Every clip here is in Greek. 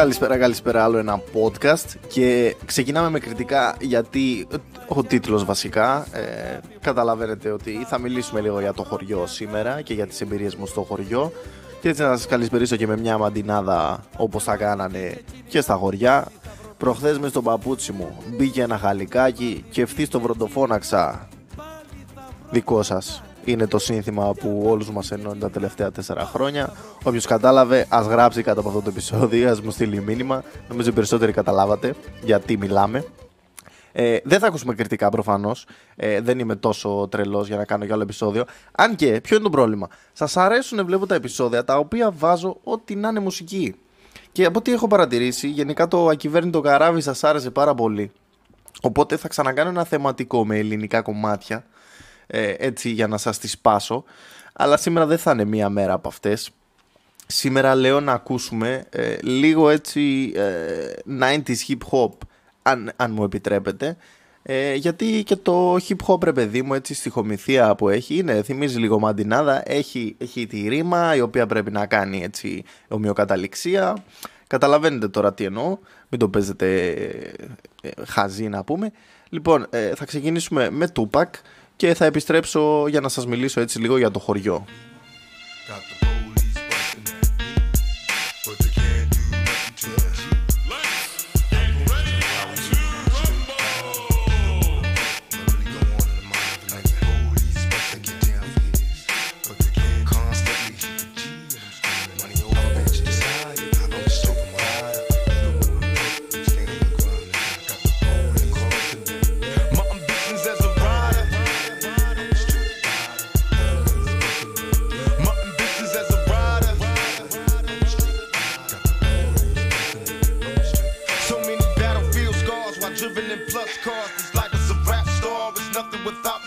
Καλησπέρα, καλησπέρα. Άλλο ένα podcast και ξεκινάμε με κριτικά γιατί ο τίτλος βασικά ε, καταλαβαίνετε ότι θα μιλήσουμε λίγο για το χωριό σήμερα και για τις εμπειρίες μου στο χωριό και έτσι να σας καλησπερίσω και με μια μαντινάδα όπως θα κάνανε και στα χωριά. Προχθές μες στο παπούτσι μου μπήκε ένα χαλικάκι και ευθύς το βροντοφώναξα δικό σας είναι το σύνθημα που όλους μας ενώνει τα τελευταία τέσσερα χρόνια. Όποιος κατάλαβε, ας γράψει κάτω από αυτό το επεισόδιο, ας μου στείλει μήνυμα. Νομίζω οι περισσότεροι καταλάβατε γιατί μιλάμε. Ε, δεν θα ακούσουμε κριτικά προφανώς. Ε, δεν είμαι τόσο τρελός για να κάνω κι άλλο επεισόδιο. Αν και, ποιο είναι το πρόβλημα; Σας αρέσουν, βλέπω τα επεισόδια τα οποία βάζω ό,τι να είναι μουσική. Και από ό,τι έχω παρατηρήσει, γενικά το ακυβέρνητο καράβι σας άρεσε πάρα πολύ. Οπότε θα ξανακάνω ένα θεματικό με ελληνικά κομμάτια ε, έτσι για να σας τις σπάσω αλλά σήμερα δεν θα είναι μία μέρα από αυτές. Σήμερα λέω να ακούσουμε ε, λίγο έτσι ε, 90s hip hop αν, αν μου επιτρέπετε. Ε, γιατί και το hip hop ρε παιδί μου έτσι στη χομηθεία που έχει είναι, θυμίζει λίγο μαντινάδα έχει, έχει τη ρήμα η οποία πρέπει να κάνει έτσι ομοιοκαταληξία. Καταλαβαίνετε τώρα τι εννοώ μην το παίζετε ε, χαζί να πούμε. Λοιπόν θα ξεκινήσουμε με Tupac και θα επιστρέψω για να σας μιλήσω έτσι λίγο για το χωριό. driven in plus cars. It's like it's a rap star. It's nothing without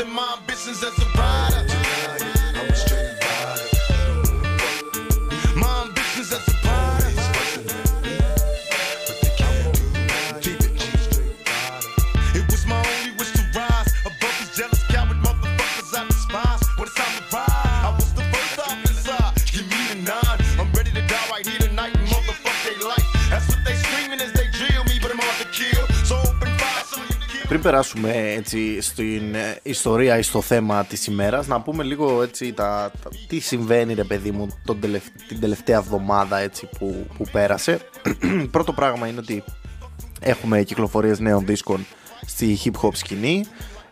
And my ambitions as a rider. Περάσουμε έτσι στην ε, ιστορία ή στο θέμα της ημέρας να πούμε λίγο έτσι τα, τι συμβαίνει ρε παιδί μου τον την τελευταία εβδομάδα έτσι που, που πέρασε. Πρώτο πράγμα είναι ότι έχουμε κυκλοφορίες νέων δίσκων στη hip hop σκηνή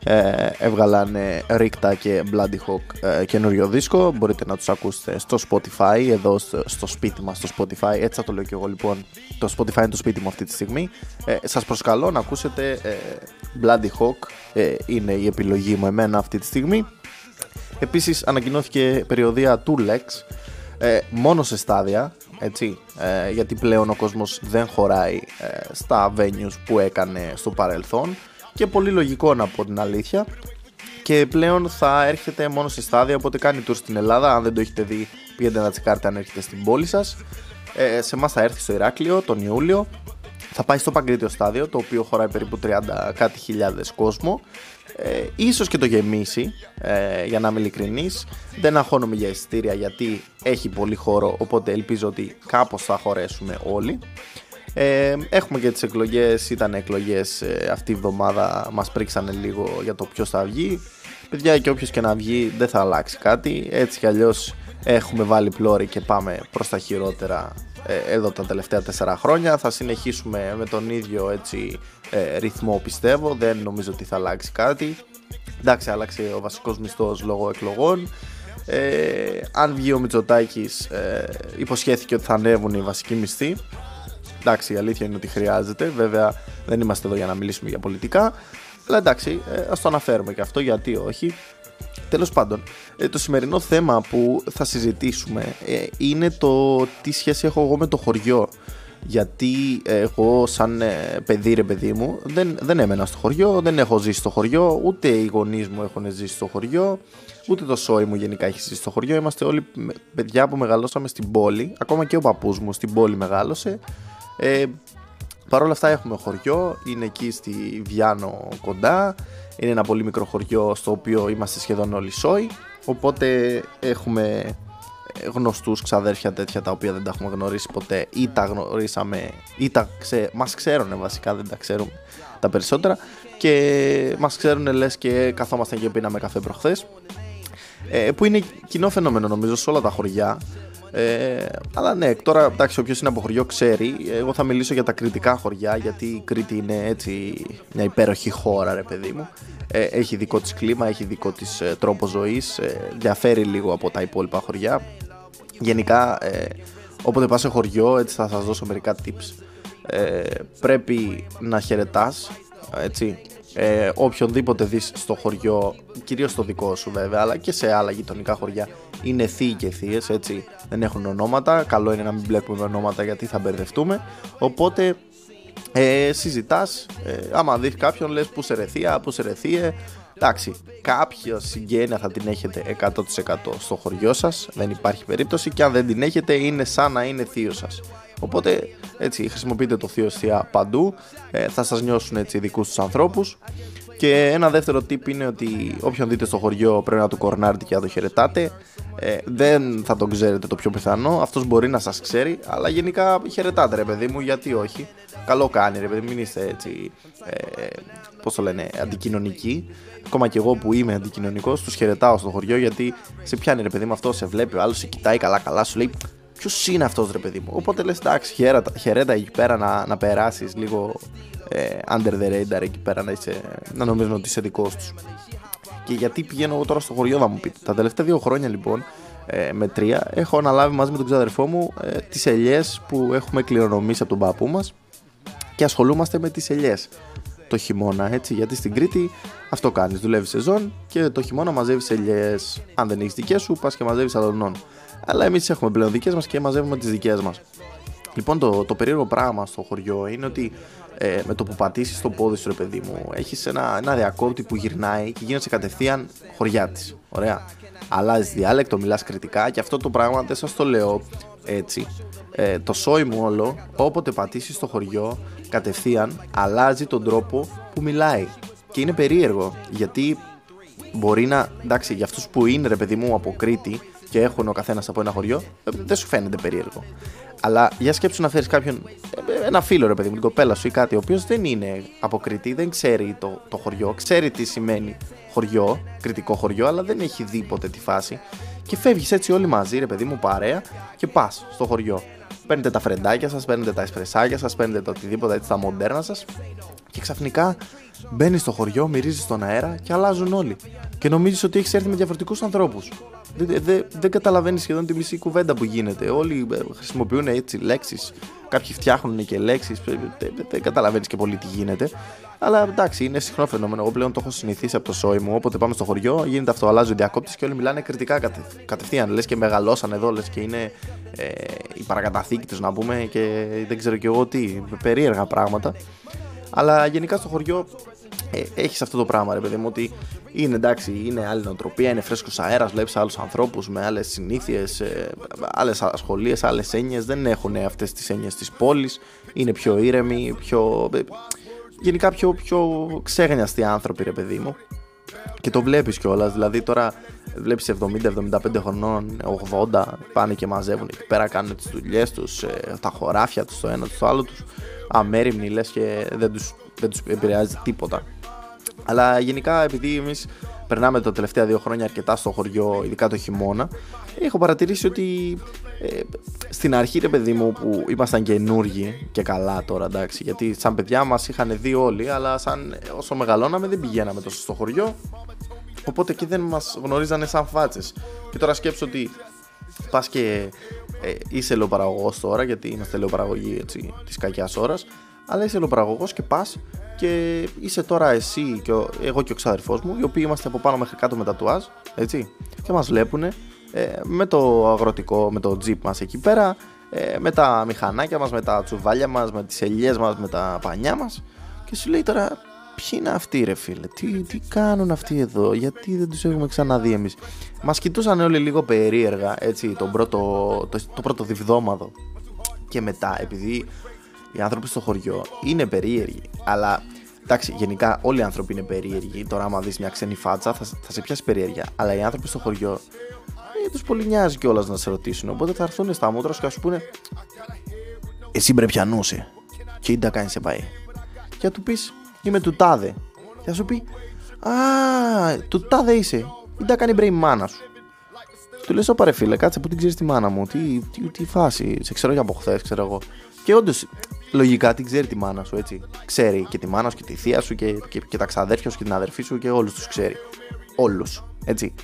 ε, έβγαλαν Ρίκτα και Bloody Hawk ε, καινούριο δίσκο. Μπορείτε να τους ακούσετε στο Spotify εδώ στο, στο σπίτι μας στο Spotify. Έτσι θα το λέω και εγώ λοιπόν το Spotify είναι το σπίτι μου αυτή τη στιγμή. Ε, σας προσκαλώ να ακούσετε ε, Bloody Hawk ε, είναι η επιλογή μου εμένα αυτή τη στιγμή. Επίσης ανακοινώθηκε περιοδία του Lex ε, μόνο σε στάδια έτσι, ε, γιατί πλέον ο κόσμος δεν χωράει ε, στα venues που έκανε στο παρελθόν και πολύ λογικό να πω την αλήθεια. Και πλέον θα έρχεται μόνο σε στάδια οπότε κάνει tour στην Ελλάδα. Αν δεν το έχετε δει πήγαινε να τσεκάρετε αν έρχεται στην πόλη σας. Ε, σε εμάς θα έρθει στο Ηράκλειο τον Ιούλιο. Θα πάει στο Παγκρίτιο στάδιο το οποίο χωράει περίπου 30 κάτι χιλιάδες κόσμο. Ε, ίσως και το γεμίσει ε, για να είμαι ειλικρινής. Δεν αγχώνομαι για εισιτήρια γιατί έχει πολύ χώρο οπότε ελπίζω ότι κάπως θα χωρέσουμε όλοι Ε, έχουμε και τις εκλογές, ήταν εκλογές ε, αυτή η εβδομάδα, μας πρίξανε λίγο για το ποιος θα βγει. Παιδιά και όποιος και να βγει δεν θα αλλάξει κάτι, έτσι κι αλλιώς έχουμε βάλει πλώρη και πάμε προς τα χειρότερα ε, εδώ τα τελευταία τέσσερα χρόνια. Θα συνεχίσουμε με τον ίδιο έτσι, ε, ρυθμό πιστεύω, δεν νομίζω ότι θα αλλάξει κάτι. Εντάξει, άλλαξε ο βασικός μισθός λόγω εκλογών. Ε, αν βγει ο Μητσοτάκης ε, υποσχέθηκε ότι θα ανέβουν οι βασικοί μισθοί εντάξει η αλήθεια είναι ότι χρειάζεται βέβαια δεν είμαστε εδώ για να μιλήσουμε για πολιτικά αλλά εντάξει ε, ας το αναφέρουμε και αυτό γιατί όχι Τέλος πάντων, ε, το σημερινό θέμα που θα συζητήσουμε ε, είναι το τι σχέση έχω εγώ με το χωριό. Γιατί εγώ σαν ε, παιδί ρε παιδί μου δεν, δεν έμενα στο χωριό, δεν έχω ζήσει στο χωριό, ούτε οι γονείς μου έχουν ζήσει στο χωριό, ούτε το σόι μου γενικά έχει ζήσει στο χωριό. Είμαστε όλοι παιδιά που μεγαλώσαμε στην πόλη, ακόμα και ο παππούς μου στην πόλη μεγάλωσε. Ε, Παρ' όλα αυτά έχουμε χωριό, είναι εκεί στη Βιάνο κοντά, είναι ένα πολύ μικρό χωριό στο οποίο είμαστε σχεδόν όλοι σόι, οπότε έχουμε γνωστούς ξαδέρφια τέτοια τα οποία δεν τα έχουμε γνωρίσει ποτέ ή τα γνωρίσαμε ή τα ξέ, μας ξέρουν βασικά δεν τα ξέρουμε τα περισσότερα. Και μας ξέρουν λες και καθόμασταν και πίναμε καφέ προχθές. Ε, που είναι κοινό φαινόμενο νομίζω σε όλα τα χωριά ε, αλλά ναι, τώρα εντάξει, όποιος είναι από χωριό ξέρει. Εγώ θα μιλήσω για τα κριτικά χωριά, γιατί η Κρήτη είναι έτσι μια υπέροχη χώρα, ρε παιδί μου. Ε, έχει δικό της κλίμα, έχει δικό της ε, τρόπο ζωής, ε, διαφέρει λίγο από τα υπόλοιπα χωριά. Γενικά, ε, όποτε πας σε χωριό, έτσι θα σας δώσω μερικά tips. Ε, πρέπει να χαιρετάς, έτσι, ε, οποιονδήποτε δεις στο χωριό, κυρίως στο δικό σου βέβαια, αλλά και σε άλλα γειτονικά χωριά, είναι θείοι και θείες, έτσι, δεν έχουν ονόματα, καλό είναι να μην μπλέκουμε με ονόματα γιατί θα μπερδευτούμε, οπότε ε, συζητάς, ε, άμα δεις κάποιον λες που σε ρεθία, που σε ρεθίε, εντάξει, κάποια συγγένεια θα την έχετε 100% στο χωριό σας, δεν υπάρχει περίπτωση. Και αν δεν την έχετε είναι σαν να είναι θείο σας. Οπότε έτσι χρησιμοποιείτε το θείο θεία παντού, ε, θα σας νιώσουν έτσι δικούς τους ανθρώπους και ένα δεύτερο tip είναι ότι όποιον δείτε στο χωριό πρέπει να του κορνάρετε και να το χαιρετάτε. Ε, δεν θα τον ξέρετε το πιο πιθανό. Αυτός μπορεί να σας ξέρει, αλλά γενικά χαιρετάτε ρε παιδί μου, γιατί όχι. Καλό κάνει ρε παιδί, μην είστε έτσι. Ε, Πώς το λένε, αντικοινωνικοί. Ακόμα και εγώ που είμαι αντικοινωνικός, τους χαιρετάω στο χωριό γιατί σε πιάνει ρε παιδί μου αυτό, σε βλέπει, ο άλλος σε κοιτάει καλά-καλά, σου λέει Ποιος είναι αυτός ρε παιδί μου; Οπότε λες, εντάξει, χαιρέτα, εκεί πέρα να, να περάσεις λίγο ε, under the radar εκεί πέρα να, είσαι, να νομίζουν ότι είσαι δικός τους. Και γιατί πηγαίνω εγώ τώρα στο χωριό, θα μου πείτε. Τα τελευταία δύο χρόνια λοιπόν, ε, με τρία, έχω αναλάβει μαζί με τον ξαδερφό μου ε, τις ελιές που έχουμε κληρονομήσει από τον παππού μας και ασχολούμαστε με τις ελιές το χειμώνα, έτσι. Γιατί στην Κρήτη αυτό κάνεις. Δουλεύεις σεζόν και το χειμώνα μαζεύεις ελιές. Αν δεν έχεις δικές σου, πας και μαζεύεις αδονών. Αλλά εμείς έχουμε πλέον δικές μας και μαζεύουμε τις δικές μας. Λοιπόν, το, το περίεργο πράγμα στο χωριό είναι ότι ε, με το που πατήσεις το πόδι σου, ρε παιδί μου, έχεις ένα, ένα διακόπτη που γυρνάει και γίνεσαι κατευθείαν χωριά της. Ωραία. Αλλάζεις διάλεκτο, μιλάς κριτικά και αυτό το πράγμα δεν σας το λέω έτσι. Ε, το σόι μου όλο, όποτε πατήσεις στο χωριό, κατευθείαν αλλάζει τον τρόπο που μιλάει. Και είναι περίεργο γιατί μπορεί να. εντάξει, για αυτούς που είναι ρε παιδί μου από Κρήτη και έχουν ο καθένας από ένα χωριό, ε, δεν σου φαίνεται περίεργο. Αλλά για σκέψου να φέρεις κάποιον, ε, ένα φίλο ρε παιδί μου, την κοπέλα σου ή κάτι, ο οποίος δεν είναι από Κρήτη, δεν ξέρει το, το χωριό, ξέρει τι σημαίνει χωριό, κριτικό χωριό, αλλά δεν έχει δει ποτέ τη φάση. Και φεύγεις έτσι όλοι μαζί, ρε παιδί μου, παρέα και πας στο χωριό. Παίρνετε τα φρεντάκια σας, παίρνετε τα εσπρεσάκια σας, παίρνετε το οτιδήποτε έτσι τα μοντέρνα σας και ξαφνικά μπαίνεις στο χωριό, μυρίζεις στον αέρα και αλλάζουν όλοι. Και νομίζεις ότι έχεις έρθει με διαφορετικούς ανθρώπους. Δεν, δεν, δεν καταλαβαίνεις σχεδόν τη μισή κουβέντα που γίνεται. Όλοι ε, χρησιμοποιούν έτσι λέξεις. Κάποιοι φτιάχνουν και λέξεις. Ε, δεν, δεν καταλαβαίνεις και πολύ τι γίνεται. Αλλά εντάξει, είναι συχνό φαινόμενο. Εγώ πλέον το έχω συνηθίσει από το σόι μου. Όποτε πάμε στο χωριό, γίνεται αυτό. Αλλάζει ο διακόπτη και όλοι μιλάνε κριτικά κατε, κατευθείαν. Λες και μεγαλώσαν εδώ, λες και είναι ε, η παρακαταθήκη του να πούμε και δεν ξέρω κι εγώ τι. Περίεργα πράγματα. Αλλά γενικά στο χωριό ε, έχεις αυτό το πράγμα, ρε παιδί μου, ότι είναι εντάξει, είναι άλλη νοοτροπία, είναι φρέσκος αέρας, βλέπεις άλλους ανθρώπους με άλλες συνήθειες, ε, άλλες ασχολίες, άλλες έννοιες. Δεν έχουν αυτές τις έννοιες της πόλης. Είναι πιο ήρεμοι, πιο. Ε, γενικά πιο, πιο ξέγνιαστοι άνθρωποι, ρε παιδί μου. Και το βλέπεις κιόλας. Δηλαδή τώρα βλέπεις 70-75 χρονών, 80 πάνε και μαζεύουν εκεί πέρα, κάνουν τις δουλειές τους, ε, τα χωράφια τους, το ένα, το άλλο τους. Αμέριμνοι λες και δεν τους δεν τους επηρεάζει τίποτα. Αλλά γενικά επειδή εμείς περνάμε τα τελευταία δύο χρόνια αρκετά στο χωριό, ειδικά το χειμώνα, έχω παρατηρήσει ότι ε, στην αρχή ρε παιδί μου που ήμασταν καινούργοι και καλά τώρα εντάξει γιατί σαν παιδιά μας είχαν δει όλοι αλλά σαν όσο μεγαλώναμε δεν πηγαίναμε τόσο στο χωριό οπότε και δεν μας γνωρίζανε σαν φάτσες και τώρα σκέψω ότι πας και ε, είσαι ελαιοπαραγωγός τώρα γιατί είμαστε ελαιοπαραγωγοί έτσι, της κακιάς ώρας αλλά είσαι ελαιοπαραγωγός και πας και είσαι τώρα εσύ και ο, εγώ και ο ξαδερφός μου οι οποίοι είμαστε από πάνω μέχρι κάτω με τα τουάζ έτσι και μας βλέπουν ε, με το αγροτικό, με το τζιπ μας εκεί πέρα, ε, με τα μηχανάκια μας, με τα τσουβάλια μας, με τις ελιές μας, με τα πανιά μας. Και σου λέει τώρα ποιοι είναι αυτοί ρε φίλε, τι, τι κάνουν αυτοί εδώ, γιατί δεν τους έχουμε ξαναδεί εμείς; Μας κοιτούσαν όλοι λίγο περίεργα, έτσι, τον πρώτο, το, το πρώτο διβδόμαδο και μετά επειδή οι άνθρωποι στο χωριό είναι περίεργοι, αλλά Εντάξει, γενικά όλοι οι άνθρωποι είναι περίεργοι. Τώρα, άμα δεις μια ξένη φάτσα, θα, θα σε πιάσει περίεργεια. Αλλά οι άνθρωποι στο χωριό ε, τους πολύ νοιάζει κιόλας να σε ρωτήσουν. Οπότε θα έρθουν στα μούτρα σου και θα σου πούνε Εσύ μπρε πιανούσε. Και τι τα κάνει σε πάει. Και θα του πεις Είμαι του τάδε. Και θα σου πει Α, του τάδε είσαι. Τι τα κάνει μπρε η μάνα σου. Του λες, Ωπα ρε φίλε, κάτσε που την ξέρεις τη μάνα μου. Τι, τι, τι φάση. Σε ξέρω για από χθες, ξέρω εγώ. Και όντως, λογικά την ξέρει τη μάνα σου, έτσι. Ξέρει και τη μάνα σου και τη θεία σου και, και, και τα ξαδέρφια σου και την αδερφή σου και όλους τους ξέρει. Όλους. Έτσι.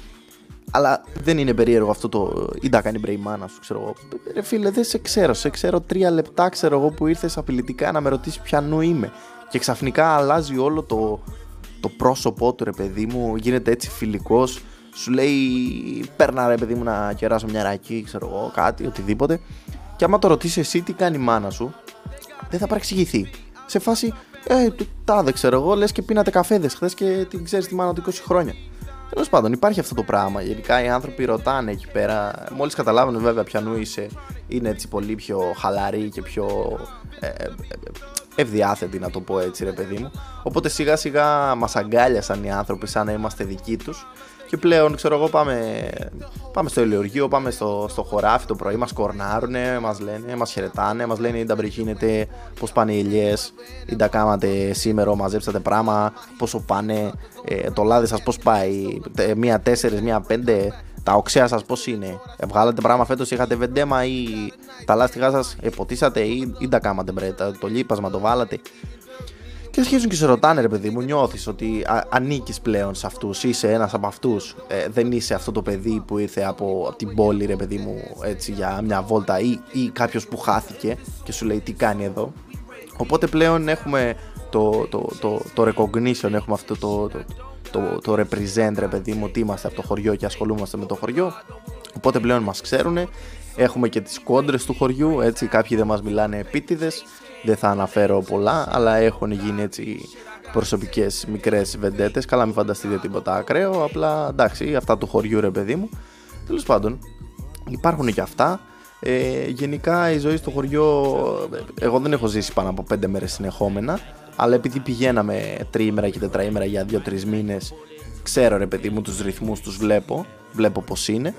Αλλά δεν είναι περίεργο αυτό το ή τα κάνει μπρέι μάνα σου, ξέρω εγώ. Ρε φίλε, δεν σε ξέρω. Σε ξέρω τρία λεπτά, ξέρω εγώ, που ήρθες απειλητικά να με ρωτήσεις ποιανού είμαι. Και ξαφνικά αλλάζει όλο το, το πρόσωπό του, ρε παιδί μου. Γίνεται έτσι φιλικός. Σου λέει, παίρνα ρε παιδί μου να κεράσω μια ρακή, ξέρω εγώ, κάτι, οτιδήποτε. Και άμα το ρωτήσεις εσύ τι κάνει η μάνα σου, δεν θα παρεξηγηθεί. Σε φάση, ε, του τάδε ξέρω εγώ, λες και πίνατε καφέδες χθες και την ξέρεις τη μάνα του 20 χρόνια. Τέλος πάντων, υπάρχει αυτό το πράγμα. Γενικά οι άνθρωποι ρωτάνε εκεί πέρα. Μόλις καταλάβουν βέβαια ποιανού είσαι, είναι έτσι πολύ πιο χαλαροί και πιο ε, ε, ευδιάθετοι, να το πω έτσι, ρε παιδί μου. Οπότε σιγά σιγά μας αγκάλιασαν οι άνθρωποι σαν να είμαστε δικοί τους και πλέον, ξέρω εγώ, πάμε, πάμε στο ελαιοργείο, πάμε στο, στο χωράφι το πρωί, μας κορνάρουνε, μας λένε, μας χαιρετάνε, μας λένε τα γίνεται, πώς πάνε οι ελιές, ή τα κάματε σήμερα, μαζέψατε πράγμα, πόσο πάνε, ε, το λάδι σας πώς πάει, μία τέσσερις, μία πέντε, τα οξέα σας πώς είναι, ε, βγάλατε πράγμα φέτος, είχατε βεντέμα ή τα λάστιχά σας εποτίσατε ή, ή τα κάματε μπρε, το λίπασμα το βάλατε; Και αρχίζουν και σε ρωτάνε, ρε παιδί μου, νιώθεις ότι ανήκεις πλέον σε αυτούς, είσαι ένας από αυτούς; Ε, δεν είσαι αυτό το παιδί που ήρθε από, την πόλη, ρε παιδί μου, έτσι για μια βόλτα ή, ή κάποιος που χάθηκε και σου λέει τι κάνει εδώ; Οπότε πλέον έχουμε το, το, το, το recognition, έχουμε αυτό το, το, το, το represent, ρε παιδί μου, ότι είμαστε από το χωριό και ασχολούμαστε με το χωριό. Οπότε πλέον μας ξέρουν. Έχουμε και τις κόντρες του χωριού, έτσι, κάποιοι δεν μας μιλάνε επίτηδες δεν θα αναφέρω πολλά, αλλά έχουν γίνει έτσι προσωπικές μικρές βεντέτες. Καλά, μην φανταστείτε τίποτα ακραίο. Απλά εντάξει, αυτά του χωριού ρε παιδί μου. Τέλος πάντων, υπάρχουν και αυτά. Ε, γενικά η ζωή στο χωριό, εγώ δεν έχω ζήσει πάνω από πέντε μέρες συνεχόμενα, αλλά επειδή πηγαίναμε τριήμερα και τετραήμερα για δύο-τρεις μήνες, ξέρω ρε παιδί μου τους ρυθμούς τους βλέπω, βλέπω πως είναι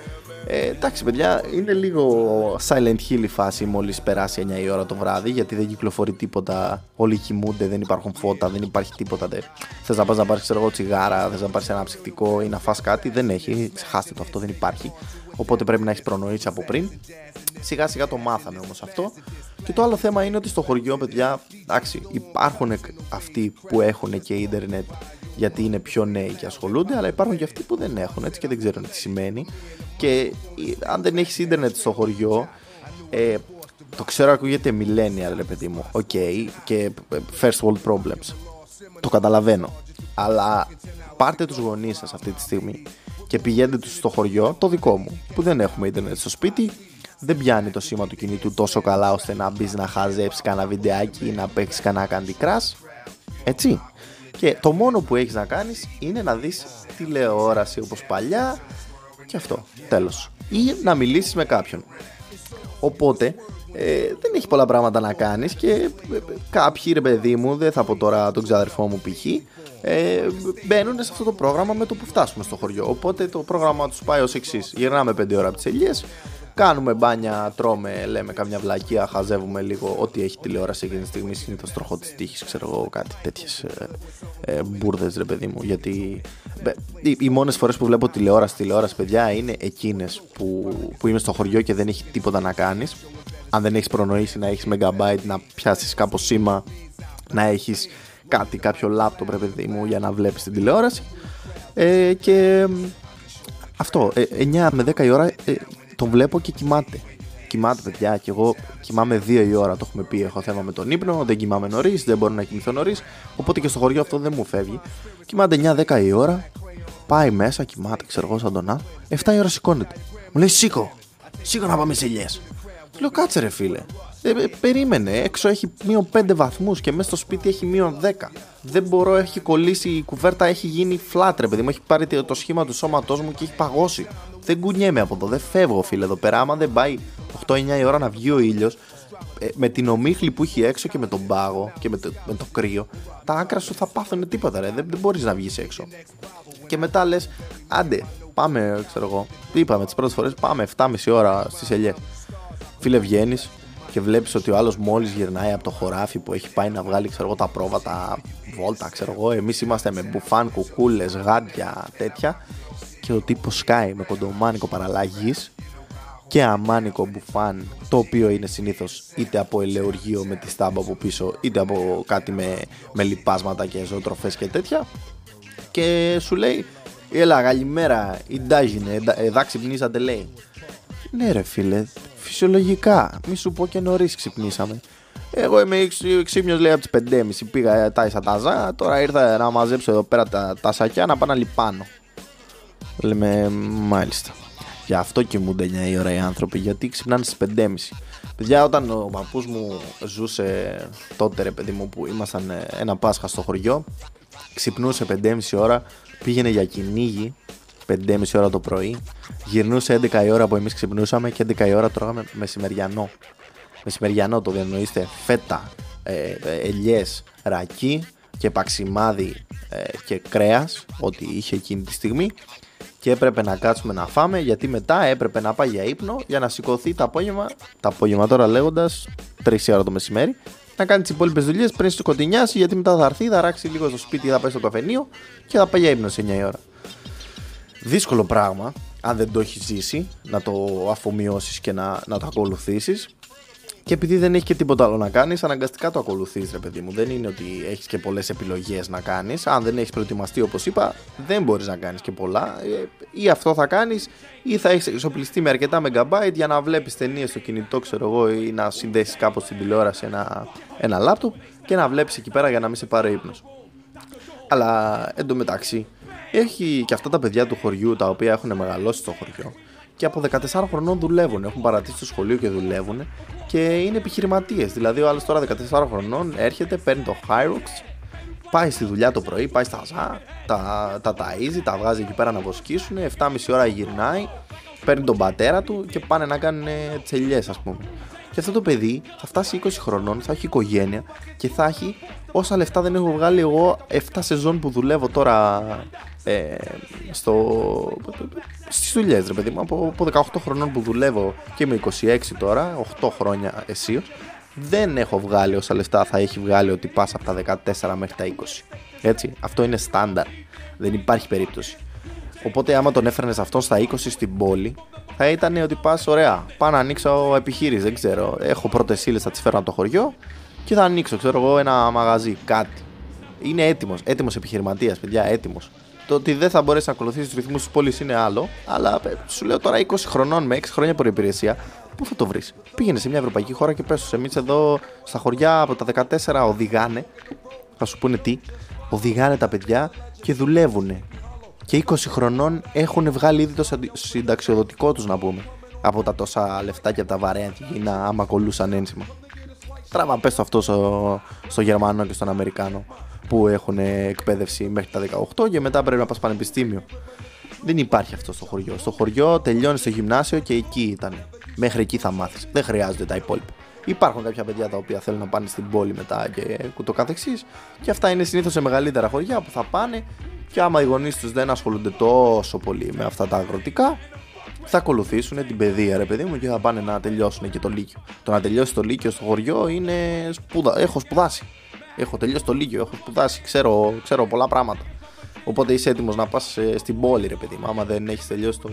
ε, εντάξει, παιδιά, είναι λίγο Silent Hill η φάση μόλις περάσει 9 η ώρα το βράδυ, γιατί δεν κυκλοφορεί τίποτα. Όλοι κοιμούνται, δεν υπάρχουν φώτα, δεν υπάρχει τίποτα. Θες να πας να πάρεις ξέρω τσιγάρα, θες να πάρεις ένα ψυκτικό ή να φας κάτι, δεν έχει. Ξεχάστε το αυτό, δεν υπάρχει. Οπότε πρέπει να έχεις προνοήσεις από πριν. Σιγά σιγά το μάθαμε όμως αυτό. Και το άλλο θέμα είναι ότι στο χωριό, παιδιά, εντάξει, υπάρχουν αυτοί που έχουν και ίντερνετ γιατί είναι πιο νέοι και ασχολούνται, αλλά υπάρχουν και αυτοί που δεν έχουν έτσι και δεν ξέρουν τι σημαίνει. Και αν δεν έχεις ίντερνετ στο χωριό, ε, το ξέρω ακούγεται millennial ρε παιδί μου, OK, okay, και ε, first world problems. Το καταλαβαίνω. Αλλά πάρτε τους γονείς σας αυτή τη στιγμή και πηγαίνετε τους στο χωριό, το δικό μου, που δεν έχουμε ίντερνετ στο σπίτι, δεν πιάνει το σήμα του κινητού τόσο καλά ώστε να μπεις να χαζέψεις κανένα βιντεάκι ή να παίξεις κανένα Candy Crush. Έτσι. Και το μόνο που έχεις να κάνεις είναι να δεις τηλεόραση όπως παλιά και αυτό, τέλος. Ή να μιλήσεις με κάποιον. Οπότε ε, δεν έχει πολλά πράγματα να κάνεις και ε, κάποιοι ρε παιδί μου, δεν θα πω τώρα τον ξαδερφό μου π.χ. ε, μπαίνουν σε αυτό το πρόγραμμα με το που φτάσουμε στο χωριό. Οπότε το πρόγραμμα τους πάει ως εξής. Γυρνάμε 5 ώρα από τις ελιές, κάνουμε μπάνια, τρώμε, λέμε καμιά βλακία, χαζεύουμε λίγο ό,τι έχει τηλεόραση εκείνη τη στιγμή. Συνήθως τροχό της τύχης, ξέρω εγώ, κάτι τέτοιες ε, ε, μπουρδες, ρε παιδί μου. Γιατί οι, οι μόνες φορές που βλέπω τηλεόραση, τηλεόραση, παιδιά, είναι εκείνες που, που είμαι στο χωριό και δεν έχει τίποτα να κάνεις. Αν δεν έχεις προνοήσει να έχεις megabyte, να πιάσεις κάπως σήμα, να έχεις κάτι, κάποιο λάπτοπ, ρε παιδί μου, για να βλέπεις την τηλεόραση. Ε, και αυτό, 9 ε, με 10 η ώρα ε, τον βλέπω και κοιμάται. Κοιμάται, παιδιά, και εγώ κοιμάμαι 2 η ώρα. Το έχουμε πει. Έχω θέμα με τον ύπνο, δεν κοιμάμαι νωρίς, δεν μπορώ να κοιμηθώ νωρίς. Οπότε και στο χωριό αυτό δεν μου φεύγει. Κοιμάται 9-10 η ώρα, πάει μέσα, κοιμάται, ξέρω εγώ, σαν τον Α. 7 η ώρα σηκώνεται. Μου λέει σήκω, σήκω να πάμε σε ηλιές. Του λέω κάτσε ρε φίλε. Ε, ε, περίμενε, έξω έχει μείον 5 βαθμούς και μέσα στο σπίτι έχει μείον 10. Δεν μπορώ, έχει κολλήσει η κουβέρτα, έχει γίνει flat ρε παιδί μου, έχει πάρει το σχήμα του σώματός μου και έχει παγώσει. Δεν κουνιέμαι από εδώ, δεν φεύγω φίλε εδώ πέρα. Άμα δεν πάει 8-9 η ώρα να βγει ο ήλιος, ε, με την ομίχλη που έχει έξω και με τον πάγο και με το, με το κρύο, τα άκρα σου θα πάθουν τίποτα ρε. Δεν, δεν μπορείς να βγεις έξω. Και μετά λες, άντε, πάμε, ξέρω εγώ. Είπαμε τις πρώτες φορές, πάμε 7,5 ώρα στις ελιές. Φίλε, βγαίνεις, και βλέπεις ότι ο άλλος μόλις γυρνάει από το χωράφι που έχει πάει να βγάλει ξέρω εγώ, τα πρόβατα, βόλτα, ξέρω εγώ. Εμείς είμαστε με μπουφάν, κουκούλες, γάντια, τέτοια. Και ο τύπος σκάει με κοντομάνικο παραλλαγής και αμάνικο μπουφάν, το οποίο είναι συνήθως είτε από ελεοργείο με τη στάμπα από πίσω, είτε από κάτι με, με λιπάσματα και ζωοτροφές και τέτοια. Και σου λέει, Έλα, καλημέρα, η Ντάζινε, εδά ξυπνήσατε, λέει. Ναι, ρε φίλε, φυσιολογικά. Μη σου πω και νωρίς ξυπνήσαμε. Εγώ είμαι ξύπνιος λέει από τις 5.30 πήγα τάισα τα ζά. Τώρα ήρθα να μαζέψω εδώ πέρα τα, τα σακιά να πάω να λιπάνω. Λέμε μάλιστα. Γι' αυτό κοιμούνται 9 η ώρα οι άνθρωποι, γιατί ξυπνάνε στις 5.30. Παιδιά, όταν ο παππούς μου ζούσε τότε, ρε παιδί μου, που ήμασταν ένα Πάσχα στο χωριό, ξυπνούσε 5.30 ώρα, πήγαινε για κυνήγι 5.30 ώρα το πρωί. Γυρνούσε 11 η ώρα που εμείς ξυπνούσαμε και 11 η ώρα τρώγαμε μεσημεριανό. Μεσημεριανό το διανοείστε φέτα, ε, ε ελιές, ρακί και παξιμάδι ε, και κρέας, ό,τι είχε εκείνη τη στιγμή. Και έπρεπε να κάτσουμε να φάμε γιατί μετά έπρεπε να πάει για ύπνο για να σηκωθεί το απόγευμα, το απόγευμα τώρα λέγοντας 3 ώρα το μεσημέρι, να κάνει τις υπόλοιπες δουλειές πριν σκοτεινιάσει γιατί μετά θα έρθει, θα ράξει λίγο στο σπίτι, θα πάει στο καφενείο και θα πάει για ύπνο σε 9 η ώρα δύσκολο πράγμα αν δεν το έχεις ζήσει να το αφομοιώσεις και να, να το ακολουθήσεις. Και επειδή δεν έχει και τίποτα άλλο να κάνεις, αναγκαστικά το ακολουθείς, ρε παιδί μου. Δεν είναι ότι έχεις και πολλές επιλογές να κάνεις. Αν δεν έχεις προετοιμαστεί, όπως είπα, δεν μπορείς να κάνεις και πολλά. Ε, ή αυτό θα κάνεις, ή θα έχεις εξοπλιστεί με αρκετά megabyte για να βλέπεις ταινίες στο κινητό, ξέρω εγώ, ή να συνδέσεις κάπως στην τηλεόραση ένα, ένα λάπτοπ και να βλέπεις εκεί πέρα για να μην σε πάρει ύπνος. Αλλά εντωμεταξύ, έχει και αυτά τα παιδιά του χωριού τα οποία έχουν μεγαλώσει στο χωριό και από 14 χρονών δουλεύουν. Έχουν παρατήσει το σχολείο και δουλεύουν και είναι επιχειρηματίες. Δηλαδή, ο άλλος τώρα 14 χρονών έρχεται, παίρνει το Hyrox, πάει στη δουλειά το πρωί, πάει στα ΖΑ, τα, τα ταΐζει, τα βγάζει εκεί πέρα να βοσκήσουν. 7,5 ώρα γυρνάει, παίρνει τον πατέρα του και πάνε να κάνουν τσελιές, ας πούμε. Και αυτό το παιδί θα φτάσει 20 χρονών, θα έχει οικογένεια και θα έχει όσα λεφτά δεν έχω βγάλει εγώ 7 σεζόν που δουλεύω τώρα ε, στο, στις δουλειές ρε παιδί μου από, από 18 χρονών που δουλεύω και είμαι 26 τώρα 8 χρόνια εσύ δεν έχω βγάλει όσα λεφτά θα έχει βγάλει ότι πας από τα 14 μέχρι τα 20 έτσι αυτό είναι στάνταρ. Δεν υπάρχει περίπτωση. Οπότε άμα τον έφερνες αυτό στα 20 στην πόλη θα ήταν ότι πας ωραία πάω να ανοίξω επιχείρηση δεν ξέρω. Έχω πρώτες ύλες θα τις φέρω από το χωριό και θα ανοίξω ξέρω εγώ ένα μαγαζί κάτι. Είναι έτοιμος, έτοιμος επιχειρηματίας παιδιά έτοιμος το ότι δεν θα μπορέσει να ακολουθήσει τους ρυθμούς της πόλης είναι άλλο. Αλλά ε, σου λέω τώρα 20 χρονών με 6 χρόνια προπηρεσία, πού θα το βρεις; Πήγαινε σε μια ευρωπαϊκή χώρα και πέσω. Εμείς εδώ στα χωριά από τα 14 οδηγάνε. Θα σου πούνε τι. Οδηγάνε τα παιδιά και δουλεύουν. Και 20 χρονών έχουν βγάλει ήδη το συνταξιοδοτικό τους, να πούμε. Από τα τόσα λεφτά και από τα βαρέα αντιγύνα άμα κολούσαν ένσημα. Τράβα πες το αυτό στο, στο Γερμανό και στον Αμερικάνο που έχουν εκπαίδευση μέχρι τα 18 και μετά πρέπει να πας πανεπιστήμιο. Δεν υπάρχει αυτό στο χωριό. Στο χωριό τελειώνεις το γυμνάσιο και εκεί ήταν. Μέχρι εκεί θα μάθεις. Δεν χρειάζονται τα υπόλοιπα. Υπάρχουν κάποια παιδιά τα οποία θέλουν να πάνε στην πόλη μετά και ούτω καθεξής και αυτά είναι συνήθως σε μεγαλύτερα χωριά που θα πάνε και άμα οι γονείς τους δεν ασχολούνται τόσο πολύ με αυτά τα αγροτικά θα ακολουθήσουν την παιδεία ρε παιδί μου και θα πάνε να τελειώσουν και το Λύκειο. Το να τελειώσει το Λύκειο στο χωριό είναι σπουδα... έχω σπουδάσει. Έχω τελειώσει το Λύκειο, έχω σπουδάσει, ξέρω, ξέρω πολλά πράγματα. Οπότε είσαι έτοιμος να πας ε, στην πόλη, ρε παιδί μου. Άμα δεν έχεις τελειώσει το,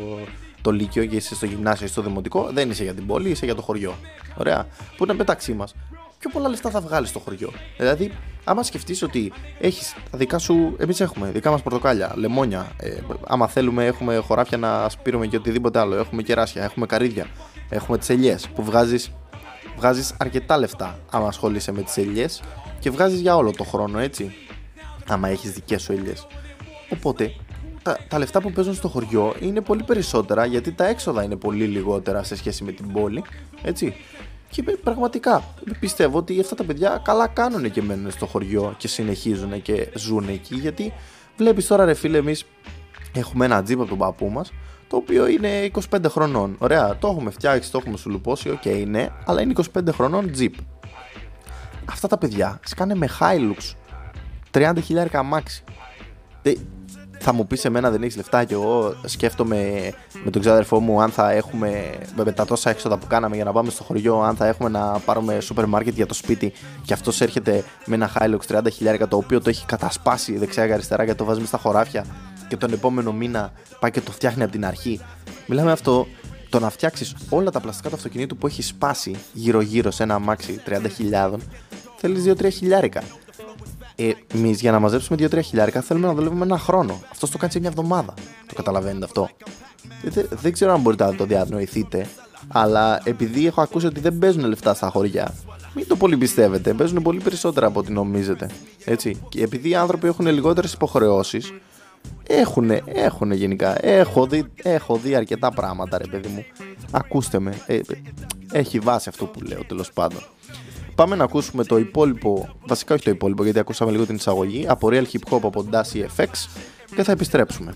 το Λύκειο και είσαι στο γυμνάσιο ή στο δημοτικό, δεν είσαι για την πόλη, είσαι για το χωριό. Ωραία. Που είναι μεταξύ μας. Πιο πολλά λεφτά θα βγάλεις στο χωριό. Δηλαδή, άμα σκεφτείς ότι έχεις τα δικά σου. Εμείς έχουμε δικά μας πορτοκάλια, λεμόνια. Ε, άμα θέλουμε, έχουμε χωράφια να σπείρουμε και οτιδήποτε άλλο. Έχουμε κεράσια, έχουμε καρύδια, έχουμε τις ελιές που βγάζεις βγάζεις αρκετά λεφτά άμα ασχολείσαι με τις ελιές και βγάζεις για όλο το χρόνο, έτσι. Άμα έχεις δικές σου ελιές. Οπότε τα, τα λεφτά που παίζουν στο χωριό είναι πολύ περισσότερα γιατί τα έξοδα είναι πολύ λιγότερα σε σχέση με την πόλη. Έτσι. Και πραγματικά πιστεύω ότι αυτά τα παιδιά καλά κάνουν και μένουν στο χωριό και συνεχίζουν και ζουν εκεί γιατί βλέπεις τώρα ρε φίλε εμείς έχουμε ένα τζιπ από τον παππού μας το οποίο είναι 25 χρονών. Ωραία, το έχουμε φτιάξει, το έχουμε σουλουπώσει, OK, okay, ναι, αλλά είναι 25 χρονών τζιπ. Αυτά τα παιδιά σκάνε με Hilux 30 χιλιάρικα αμάξι θα μου πεις σε μένα δεν έχεις λεφτά και εγώ σκέφτομαι με τον ξάδερφό μου αν θα έχουμε με τα τόσα έξοδα που κάναμε για να πάμε στο χωριό, αν θα έχουμε να πάρουμε σούπερ μάρκετ για το σπίτι και αυτός έρχεται με ένα Hilux 30 χιλιάρικα το οποίο το έχει κατασπάσει δεξιά και αριστερά και το βάζει στα χωράφια και τον επόμενο μήνα πάει και το φτιάχνει από την αρχή. Μιλάμε αυτό το να φτιάξεις όλα τα πλαστικά του αυτοκινήτου που έχεις σπάσει γύρω-γύρω σε ένα αμάξι 30.000 θέλεις 2-3 χιλιάρικα. Εμείς για να μαζέψουμε 2-3 χιλιάρικα θέλουμε να δουλεύουμε ένα χρόνο. Αυτό το κάνει σε μια εβδομάδα. Το καταλαβαίνετε αυτό; Δεν, δεν ξέρω αν μπορείτε να το διανοηθείτε, αλλά επειδή έχω ακούσει ότι δεν παίζουν λεφτά στα χωριά, μην το πολύ πιστεύετε. Παίζουν πολύ περισσότερα από ό,τι νομίζετε. Έτσι. Και επειδή οι άνθρωποι έχουν λιγότερες υποχρεώσεις, έχουν, έχουν γενικά. Έχω δει, έχω δει αρκετά πράγματα, ρε παιδί μου. Ακούστε με. Ε, έχει βάση αυτό που λέω τέλος πάντων. Πάμε να ακούσουμε το υπόλοιπο, βασικά όχι το υπόλοιπο γιατί ακούσαμε λίγο την εισαγωγή, από Real Hip Hop από Dassy FX και θα επιστρέψουμε.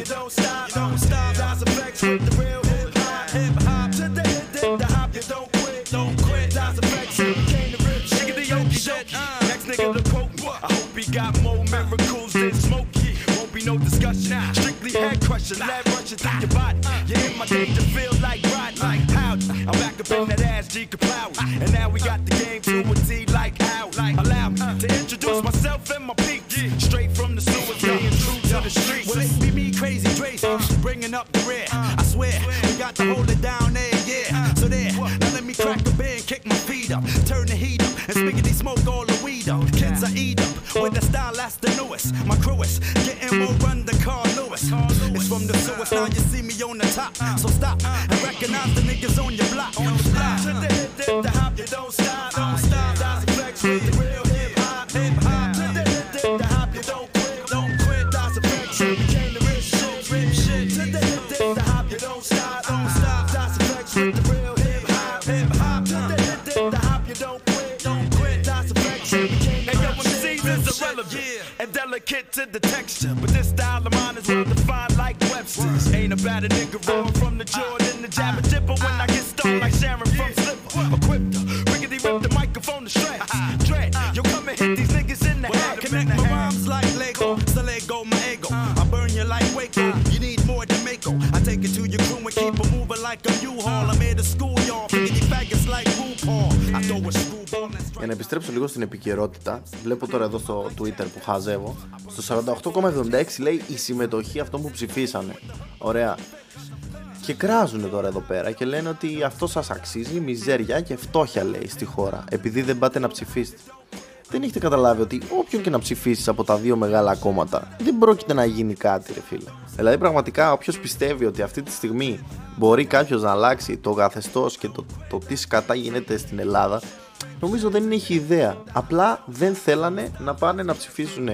You don't stop, you don't stop. That's effects with the real hip hop, hip hop. To the hop. You don't quit, don't quit. That's effects. You came to rip, shaking the yoki doki. Next nigga to quote, I hope he got more miracles than Smokey. Won't be no discussion. Strictly head crushing, lead rushing through your body. You in my danger field. Rip shit. And delicate to the texture, but this style of mine is well defined like Webster's. Ain't about a nigga rolling from the Jordan, επιστρέψω λίγο στην επικαιρότητα, βλέπω τώρα εδώ στο Twitter που χαζεύω. Στο 48,76 λέει η συμμετοχή αυτών που ψηφίσανε. Ωραία. Και κράζουν τώρα εδώ πέρα και λένε ότι αυτό σας αξίζει μιζέρια και φτώχεια λέει στη χώρα, επειδή δεν πάτε να ψηφίσετε. Δεν έχετε καταλάβει ότι όποιον και να ψηφίσεις από τα δύο μεγάλα κόμματα δεν πρόκειται να γίνει κάτι, ρε φίλε. Δηλαδή, πραγματικά, όποιος πιστεύει ότι αυτή τη στιγμή μπορεί κάποιος να αλλάξει το καθεστώς και το, το τι σκατά γίνεται στην Ελλάδα, νομίζω δεν έχει ιδέα. Απλά δεν θέλανε να πάνε να ψηφίσουν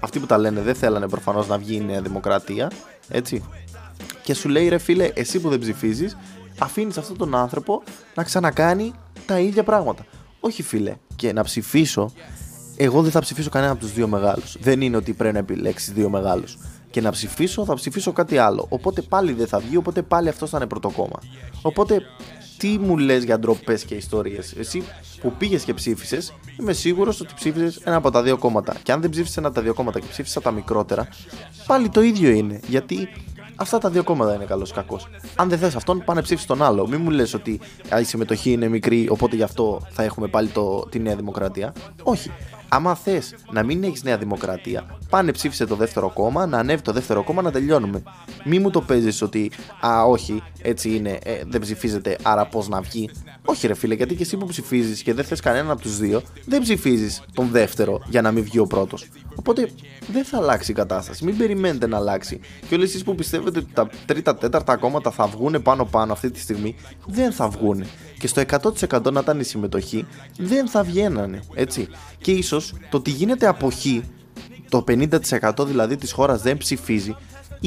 αυτοί που τα λένε δεν θέλανε προφανώς να βγει η Νέα Δημοκρατία. Έτσι. Και σου λέει ρε φίλε, εσύ που δεν ψηφίζεις, αφήνεις αυτόν τον άνθρωπο να ξανακάνει τα ίδια πράγματα. Όχι φίλε, και να ψηφίσω, εγώ δεν θα ψηφίσω κανένα από τους δύο μεγάλους. Δεν είναι ότι πρέπει να επιλέξεις δύο μεγάλους. Και να ψηφίσω, θα ψηφίσω κάτι άλλο. Οπότε πάλι δεν θα βγει, οπότε πάλι αυτό θα είναι πρωτοκόμμα. Οπότε τι μου λες για ντροπές και ιστορίες; Εσύ που πήγες και ψήφισες, είμαι σίγουρος ότι ψήφισες ένα από τα δύο κόμματα. Και αν δεν ψήφισες ένα από τα δύο κόμματα και ψήφισα τα μικρότερα, πάλι το ίδιο είναι. Γιατί Αυτά τα δύο κόμματα είναι καλό κακό. Αν δεν θες αυτόν, πάνε ψήφισε τον άλλο. Μην μου λες ότι η συμμετοχή είναι μικρή, οπότε γι' αυτό θα έχουμε πάλι το, τη Νέα Δημοκρατία. Όχι. Άμα θες να μην έχεις Νέα Δημοκρατία, πάνε ψήφισε το δεύτερο κόμμα, να ανέβει το δεύτερο κόμμα να τελειώνουμε. Μη μου το παίζεις ότι, α, όχι, έτσι είναι, ε, δεν ψηφίζεται, άρα πώς να βγει. Όχι, ρε φίλε, γιατί και εσύ που ψηφίζεις και δεν θες κανέναν από τους δύο, δεν ψηφίζεις τον δεύτερο για να μην βγει ο πρώτος. Οπότε δεν θα αλλάξει η κατάσταση. Μην περιμένετε να αλλάξει. Και όλοι εσείς που πιστεύετε ότι τα τρίτα, τέταρτα κόμματα θα βγουν πάνω-πάνω αυτή τη στιγμή, δεν θα βγουν. Και στο 100% να ήταν η συμμετοχή, δεν θα βγαίνανε. Έτσι. Και ίσως το ότι γίνεται αποχή, το 50% δηλαδή της χώρας δεν ψηφίζει,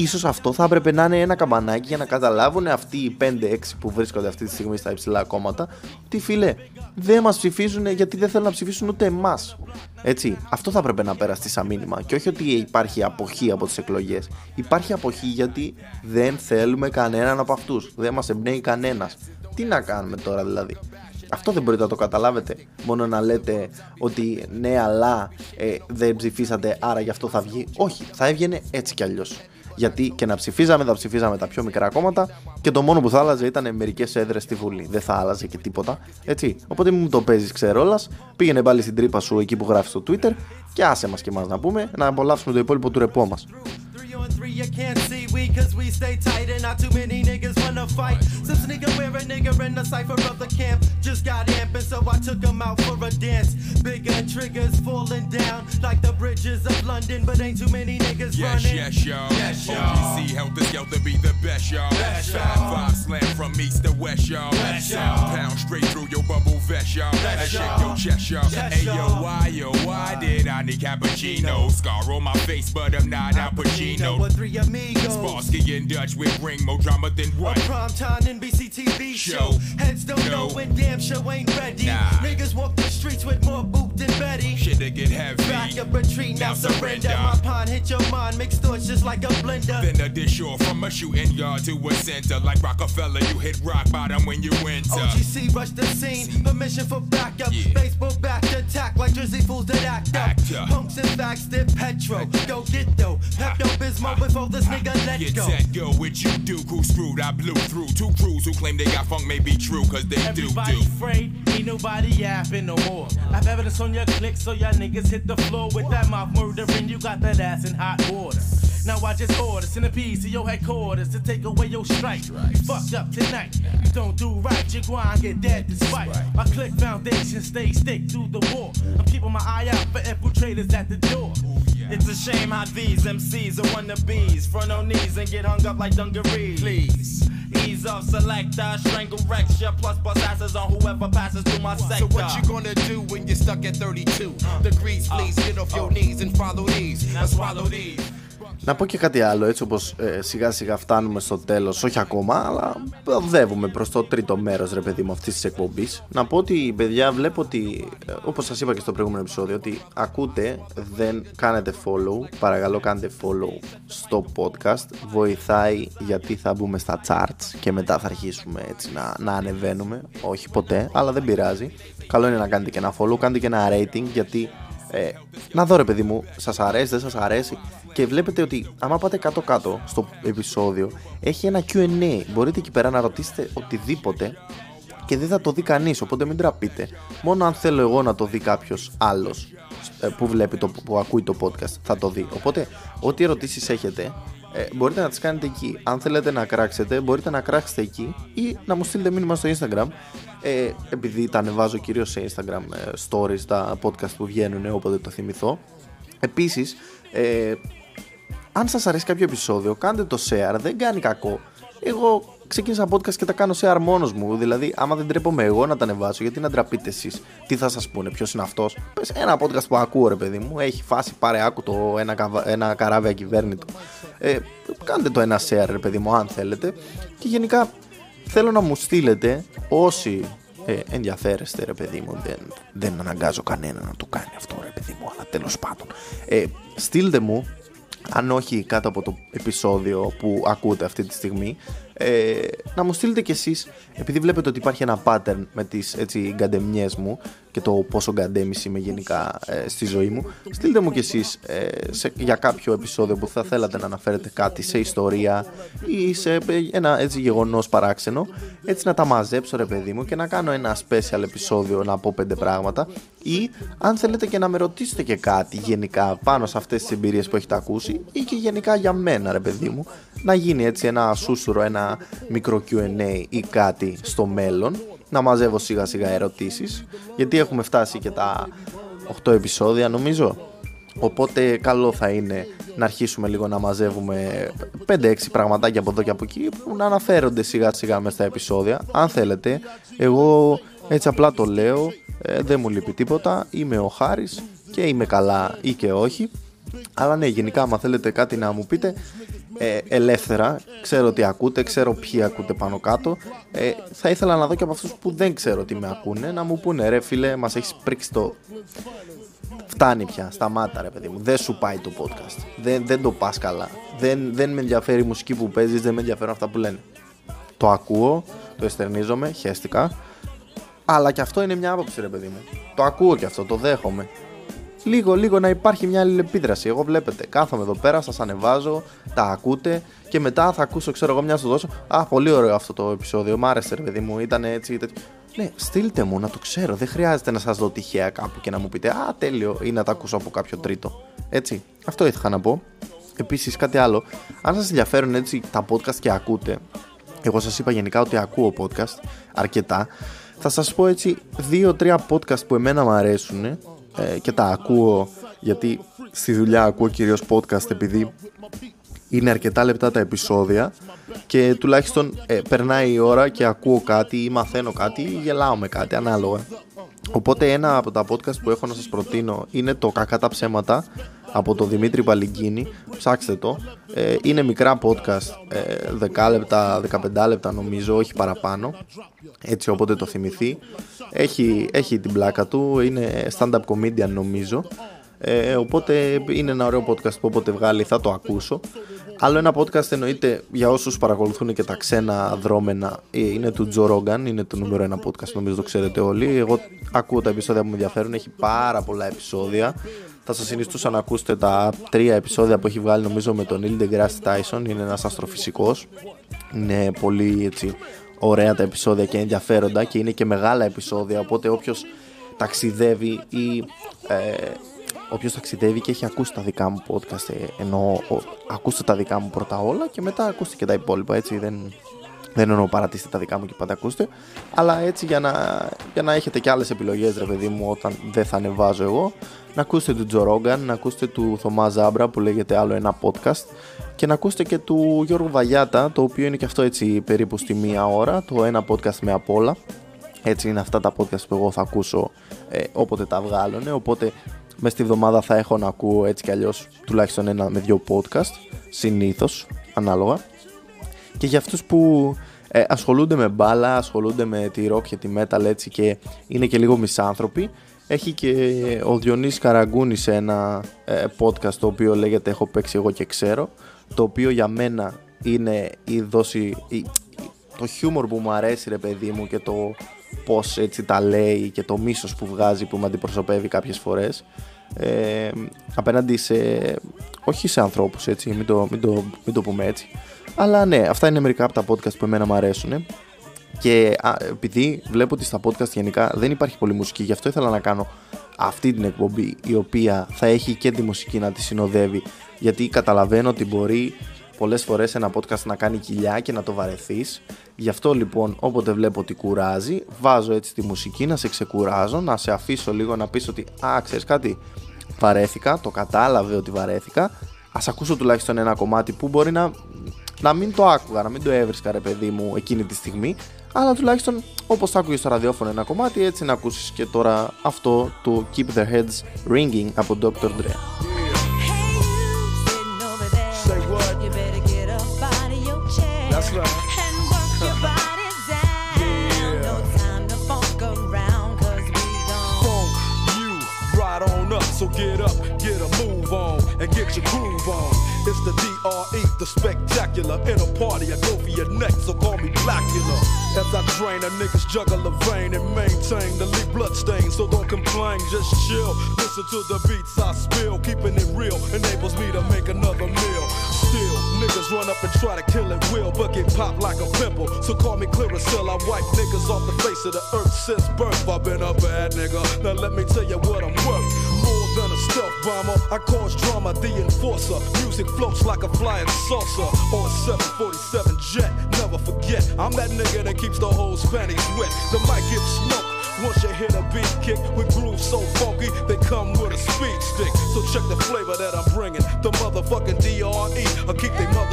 ίσως αυτό θα έπρεπε να είναι ένα καμπανάκι για να καταλάβουν αυτοί οι 5-6 που βρίσκονται αυτή τη στιγμή στα υψηλά κόμματα ότι φίλε δεν μας ψηφίζουν γιατί δεν θέλουν να ψηφίσουν ούτε εμάς. Έτσι, αυτό θα έπρεπε να περάσει σαν μήνυμα και όχι ότι υπάρχει αποχή από τις εκλογές. Υπάρχει αποχή γιατί δεν θέλουμε κανέναν από αυτούς. Δεν μας εμπνέει κανένας. Τι να κάνουμε τώρα δηλαδή. Αυτό δεν μπορείτε να το καταλάβετε. Μόνο να λέτε ότι ναι, αλλά ε, δεν ψηφίσατε, άρα γι' αυτό θα βγει. Όχι, θα έβγαινε έτσι κι αλλιώς. Γιατί και να ψηφίζαμε, θα ψηφίζαμε τα πιο μικρά κόμματα και το μόνο που θα άλλαζε ήταν μερικές έδρες στη Βουλή. Δεν θα άλλαζε και τίποτα. Έτσι. Οπότε μην μου το παίζεις ξερόλα. Πήγαινε πάλι στην τρύπα σου εκεί που γράφεις στο Twitter και άσε μας και εμάς να πούμε να απολαύσουμε το υπόλοιπο του ρεπό μας. Three, you can't see we, cause we stay tight and not too many niggas wanna fight. Some nigga wear a nigga in the cipher of the camp. Just got amping, so I took him out for a dance. Bigger triggers falling down like the bridges of London, but ain't too many niggas yes, running. Yes, y'all. Yes, y'all. OGC help the scale to be the best, y'all. Best, y'all. Five slam from east to west, y'all. Best, y'all. Pound straight through your bubble vest, y'all. Best, y'all. Shake your chest, y'all. Hey, yo, why, yo, why did I need cappuccino? Scar on my face, but I'm not Al Pacino with three amigos. Sparsky and Dutch with ring more drama than what? A prime time NBC TV show. Heads don't know, know when damn show ain't ready. Nah. Niggas walk the streets with more boot than Betty. Shit to get heavy. Back up retreat, now, now surrender. surrender. My pond hit your mind, mixed thoughts just like a blender. Then a dish or from a shooting yard to a center. Like Rockefeller, you hit rock bottom when you enter. OGC rush the scene, permission for backup. Yeah. Baseball back attack like Jersey fools that act up. Actor. Punks and facts, dip petro. Go get though. Pepto Bismol before this nigga let Get go. Get go, what you do, crew screwed. I blew through two crews who claim they got funk may be true, cause they Everybody do. Everybody afraid, ain't nobody yapping no more. I've evidence on your click, so y'all niggas hit the floor with that mouth murdering. You got that ass in hot water. Now I just order centipedes to your headquarters to take away your strike. You fucked up tonight. You don't do right, you go and get dead despite. My click foundation stay stick through the war. I'm keeping my eye out for infiltrators at the door. It's a shame how these MCs are wannabes. Front on knees and get hung up like dungarees. Please. Ease off, selector, strangle recture, plus bust asses on whoever passes through my sector. So what you gonna do when you're stuck at 32 uh. degrees? Please uh. get off your uh. knees and follow these. Now swallow these. Να πω και κάτι άλλο, έτσι όπως ε, σιγά σιγά φτάνουμε στο τέλος, όχι ακόμα, αλλά οδεύουμε προς το τρίτο μέρος ρε παιδί μου αυτής της εκπομπής. Να πω ότι παιδιά βλέπω ότι, ε, όπως σας είπα και στο προηγούμενο επεισόδιο, ότι ακούτε, δεν κάνετε follow, παρακαλώ κάντε follow στο podcast, βοηθάει γιατί θα μπούμε στα charts και μετά θα αρχίσουμε έτσι να, να ανεβαίνουμε, όχι ποτέ, αλλά δεν πειράζει. Καλό είναι να κάνετε και ένα follow, κάντε και ένα rating γιατί ε, να δω ρε παιδί μου, σας αρέσει, δεν σας αρέσει. Και βλέπετε ότι άμα πάτε κάτω-κάτω στο επεισόδιο, έχει ένα QA. Μπορείτε εκεί πέρα να ρωτήσετε οτιδήποτε και δεν θα το δει κανείς. Οπότε μην τραπείτε. Μόνο αν θέλω εγώ να το δει κάποιος άλλος ε, που βλέπει το, που ακούει το podcast θα το δει. Οπότε, ό,τι ερωτήσεις έχετε, ε, μπορείτε να τις κάνετε εκεί. Αν θέλετε να κράξετε, μπορείτε να κράξετε εκεί ή να μου στείλετε μήνυμα στο Instagram. Ε, επειδή τα ανεβάζω κυρίως σε Instagram ε, stories, τα podcast που βγαίνουν όποτε το θυμηθώ. Επίσης, ε, αν σας αρέσει κάποιο επεισόδιο, κάντε το share, δεν κάνει κακό. Εγώ ξεκίνησα podcast και τα κάνω σε αρμόνο μου. Δηλαδή, άμα δεν τρέπομαι εγώ να τα ανεβάσω, γιατί να ντραπείτε εσείς. Τι θα σας πούνε, ποιος είναι αυτός. Πες ένα podcast που ακούω, ρε παιδί μου. Έχει φάση, πάρε άκου το ένα, ένα καράβι ακυβέρνητο. Ε, κάντε το ένα share, ρε παιδί μου, αν θέλετε. Και γενικά θέλω να μου στείλετε όσοι ε, ενδιαφέρεστε ρε παιδί μου δεν, δεν αναγκάζω κανένα να το κάνει αυτό ρε παιδί μου αλλά τέλος πάντων ε, στείλτε μου αν όχι κάτω από το επεισόδιο που ακούτε αυτή τη στιγμή ε, να μου στείλετε κι εσείς επειδή βλέπετε ότι υπάρχει ένα pattern με τις έτσι γκαντεμιές μου και το πόσο γκαντέμις είμαι γενικά ε, στη ζωή μου στείλτε μου κι εσείς ε, για κάποιο επεισόδιο που θα θέλατε να αναφέρετε κάτι σε ιστορία ή σε ε, ένα έτσι γεγονός παράξενο έτσι να τα μαζέψω ρε παιδί μου και να κάνω ένα special επεισόδιο να πω πέντε πράγματα ή αν θέλετε και να με ρωτήσετε και κάτι γενικά πάνω σε αυτές τις εμπειρίες που έχετε ακούσει ή και γενικά για μένα ρε παιδί μου να γίνει έτσι ένα σούσουρο, ένα μικρό Q&A ή κάτι στο μέλλον να μαζεύω σιγά σιγά ερωτήσεις γιατί έχουμε φτάσει και τα 8 επεισόδια νομίζω. Οπότε καλό θα είναι να αρχίσουμε λίγο να μαζεύουμε 5-6 πραγματάκια από εδώ και από εκεί που να αναφέρονται σιγά σιγά μέσα στα επεισόδια. Αν θέλετε εγώ έτσι απλά το λέω ε, δεν μου λείπει τίποτα. Είμαι ο Χάρης και είμαι καλά ή και όχι. Αλλά ναι γενικά άμα θέλετε κάτι να μου πείτε ε, ελεύθερα. Ξέρω ότι ακούτε, ξέρω ποιοι ακούτε πάνω κάτω. Ε, θα ήθελα να δω και από αυτούς που δεν ξέρω τι με ακούνε να μου πούνε ρε φίλε, μας έχεις πρίξει το. Φτάνει πια, σταμάτα ρε παιδί μου. Δεν σου πάει το podcast. Δεν, δεν το πας καλά. Δεν, δεν με ενδιαφέρει η μουσική που παίζεις, δεν με ενδιαφέρουν αυτά που λένε. Το ακούω, το εστερνίζομαι, χαίστηκα. Αλλά και αυτό είναι μια άποψη, ρε παιδί μου. Το ακούω και αυτό, το δέχομαι λίγο λίγο να υπάρχει μια αλληλεπίδραση. Εγώ βλέπετε, κάθομαι εδώ πέρα, σας ανεβάζω, τα ακούτε και μετά θα ακούσω, ξέρω εγώ, μια σου δώσω. Α, πολύ ωραίο αυτό το επεισόδιο. Μ' άρεσε, ρε παιδί μου, ήταν έτσι. τέτοιο. Ναι, στείλτε μου να το ξέρω. Δεν χρειάζεται να σας δω τυχαία κάπου και να μου πείτε Α, τέλειο, ή να τα ακούσω από κάποιο τρίτο. Έτσι. Αυτό ήθελα να πω. Επίσης, κάτι άλλο. Αν σας ενδιαφέρουν έτσι τα podcast και ακούτε, εγώ σας είπα γενικά ότι ακούω podcast αρκετά. Θα σας πω έτσι δύο-τρία podcast που εμένα μου αρέσουν ε, και τα ακούω γιατί στη δουλειά ακούω κυρίως podcast επειδή είναι αρκετά λεπτά τα επεισόδια και τουλάχιστον ε, περνάει η ώρα και ακούω κάτι ή μαθαίνω κάτι ή γελάω με κάτι ανάλογα. Οπότε ένα από τα podcast που έχω να σας προτείνω είναι το «Κακά τα ψέματα» από τον Δημήτρη Παλιγκίνη, ψάξτε το. Ε, είναι μικρά podcast, ε, 10 λεπτά, 15 λεπτά νομίζω, όχι παραπάνω, έτσι όποτε το θυμηθεί. Έχει, έχει την πλάκα του, είναι stand-up comedian νομίζω, ε, οπότε είναι ένα ωραίο podcast που όποτε βγάλει θα το ακούσω. Άλλο ένα podcast εννοείται για όσους παρακολουθούν και τα ξένα δρόμενα ε, είναι του Joe Rogan, είναι το νούμερο ένα podcast νομίζω το ξέρετε όλοι. Εγώ ακούω τα επεισόδια που με ενδιαφέρουν, έχει πάρα πολλά επεισόδια. Θα σας συνιστούσα να ακούσετε τα τρία επεισόδια που έχει βγάλει νομίζω με τον Neil deGrasse Tyson, είναι ένας αστροφυσικός. Είναι πολύ έτσι ωραία τα επεισόδια και ενδιαφέροντα και είναι και μεγάλα επεισόδια οπότε όποιος ταξιδεύει ή ε, όποιος ταξιδεύει και έχει ακούσει τα δικά μου podcast ε, ενώ ακούστε τα δικά μου πρώτα όλα και μετά ακούστε και τα υπόλοιπα έτσι δεν, δεν εννοώ παρατήστε τα δικά μου και πάντα ακούστε. Αλλά έτσι για να, για να έχετε και άλλες επιλογές ρε παιδί μου όταν δεν θα ανεβάζω εγώ να ακούσετε του Τζο Ρόγκαν, να ακούσετε του Θωμά Ζάμπρα που λέγεται άλλο ένα podcast και να ακούσετε και του Γιώργου Βαγιάτα το οποίο είναι και αυτό έτσι περίπου στη μία ώρα το ένα podcast με απ' όλα. Έτσι είναι αυτά τα podcast που εγώ θα ακούσω ε, όποτε τα βγάλουν οπότε μέσα στη βδομάδα θα έχω να ακούω έτσι κι αλλιώς τουλάχιστον ένα με δύο podcast συνήθως ανάλογα και για αυτούς που ε, ασχολούνται με μπάλα, ασχολούνται με τη rock και τη metal έτσι και είναι και λίγο μισάνθρωποι έχει και ο Διονύσης Καραγκούνης ένα ε, podcast το οποίο λέγεται έχω παίξει εγώ και ξέρω το οποίο για μένα είναι η δόση, η, το χιούμορ που μου αρέσει ρε παιδί μου και το πως έτσι τα λέει και το μίσος που βγάζει που με αντιπροσωπεύει κάποιες φορές ε, απέναντι σε όχι σε ανθρώπους έτσι μην το, μην, το, μην το πούμε έτσι αλλά ναι αυτά είναι μερικά από τα podcast που εμένα μου αρέσουν και α, επειδή βλέπω ότι στα podcast γενικά δεν υπάρχει πολύ μουσική γι' αυτό ήθελα να κάνω αυτή την εκπομπή η οποία θα έχει και τη μουσική να τη συνοδεύει. Γιατί καταλαβαίνω ότι μπορεί πολλές φορές ένα podcast να κάνει κοιλιά και να το βαρεθείς. Γι' αυτό λοιπόν όποτε βλέπω ότι κουράζει βάζω έτσι τη μουσική να σε ξεκουράζω να σε αφήσω λίγο να πεις ότι α ξέρεις κάτι βαρέθηκα, το κατάλαβε ότι βαρέθηκα. Ας ακούσω τουλάχιστον ένα κομμάτι που μπορεί να να μην το άκουγα, να μην το έβρισκα ρε παιδί μου εκείνη τη στιγμή, αλλά τουλάχιστον όπως άκουγες στο ραδιόφωνο ένα κομμάτι, έτσι να ακούσεις και τώρα αυτό το Keep Their Heads Ringing από Dr. Dre. DRE, the spectacular. In a party, I go for your neck, so call me Blackula. As I drain, a niggas juggle a vein and maintain the lead blood stain. So don't complain, just chill. Listen to the beats I spill. Keeping it real enables me to make another meal. Still, niggas run up and try to kill it will, but get popped like a pimple. So call me Clearasil. I wipe niggas off the face of the earth since birth. I've been a bad nigga. Now let me tell you what I'm worth than a stealth bomber. I cause drama, the enforcer. Music floats like a flying saucer or a 747 jet. Never forget, I'm that nigga that keeps the whole panties wet. The mic gets smoked. Once you hit a beat kick with grooves so funky, they come with a speed stick. So check the flavor that I'm bringing. The motherfucking DRE, I keep they motherfucking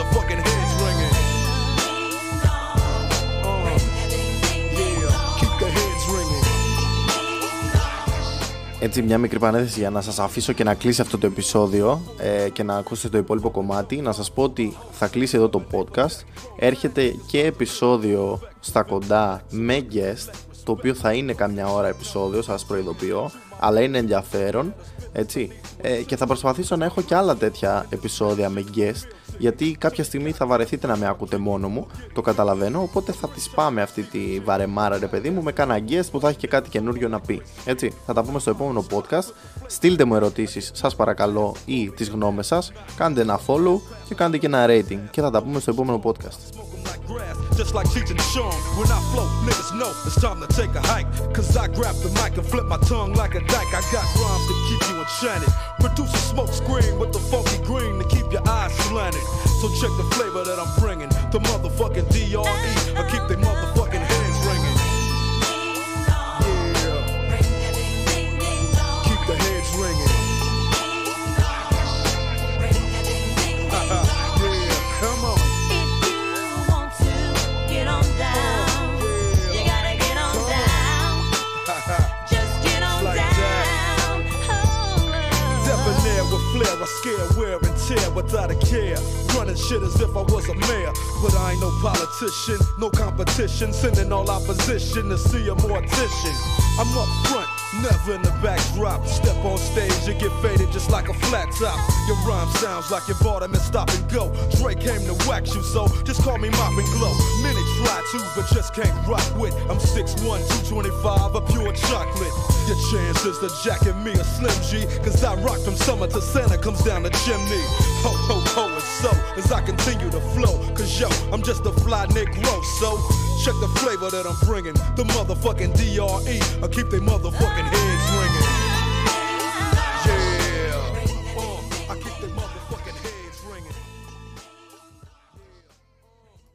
Έτσι μια μικρή πανέθεση για να σας αφήσω και να κλείσει αυτό το επεισόδιο ε, και να ακούσετε το υπόλοιπο κομμάτι να σας πω ότι θα κλείσει εδώ το podcast. Έρχεται και επεισόδιο στα κοντά με guest το οποίο θα είναι καμιά ώρα επεισόδιο σας προειδοποιώ αλλά είναι ενδιαφέρον έτσι ε, και θα προσπαθήσω να έχω και άλλα τέτοια επεισόδια με guest γιατί κάποια στιγμή θα βαρεθείτε να με ακούτε μόνο μου, το καταλαβαίνω, οπότε θα τη πάμε αυτή τη βαρεμάρα ρε παιδί μου με κάνα guest που θα έχει και κάτι καινούριο να πει. Έτσι, θα τα πούμε στο επόμενο podcast. Στείλτε μου ερωτήσεις, σας παρακαλώ, ή τις γνώμες σας, κάντε ένα follow και κάντε και ένα rating και θα τα πούμε στο επόμενο podcast. Grass, just like Cheech and Chong. When I flow, niggas know it's time to take a hike. Cause I grab the mic and flip my tongue like a dyke. I got rhymes to keep you enchanted. Produce a smoke screen with the funky green to keep your eyes slanted. So check the flavor that I'm bringing. The motherfucking DRE. I keep the motherfucking competition. Sending all opposition to see a mortician. I'm up front, never in the backdrop. Step on stage, you get faded just like a flat top. Your rhyme sounds like you bought and stop and go. Drake came to wax you, so just call me Mop and Glow. Many try to, but just can't rock with. I'm 6'1, 225, a pure chocolate. Your chances to jacket me a Slim G, cause I rock from summer to Santa comes down the chimney. Ho, ho, ho, and so as I continue to flow, cause yo, I'm just a fly Negro, so check the flavor that I'm bringing. The motherfucking DRE, I keep they motherfucking head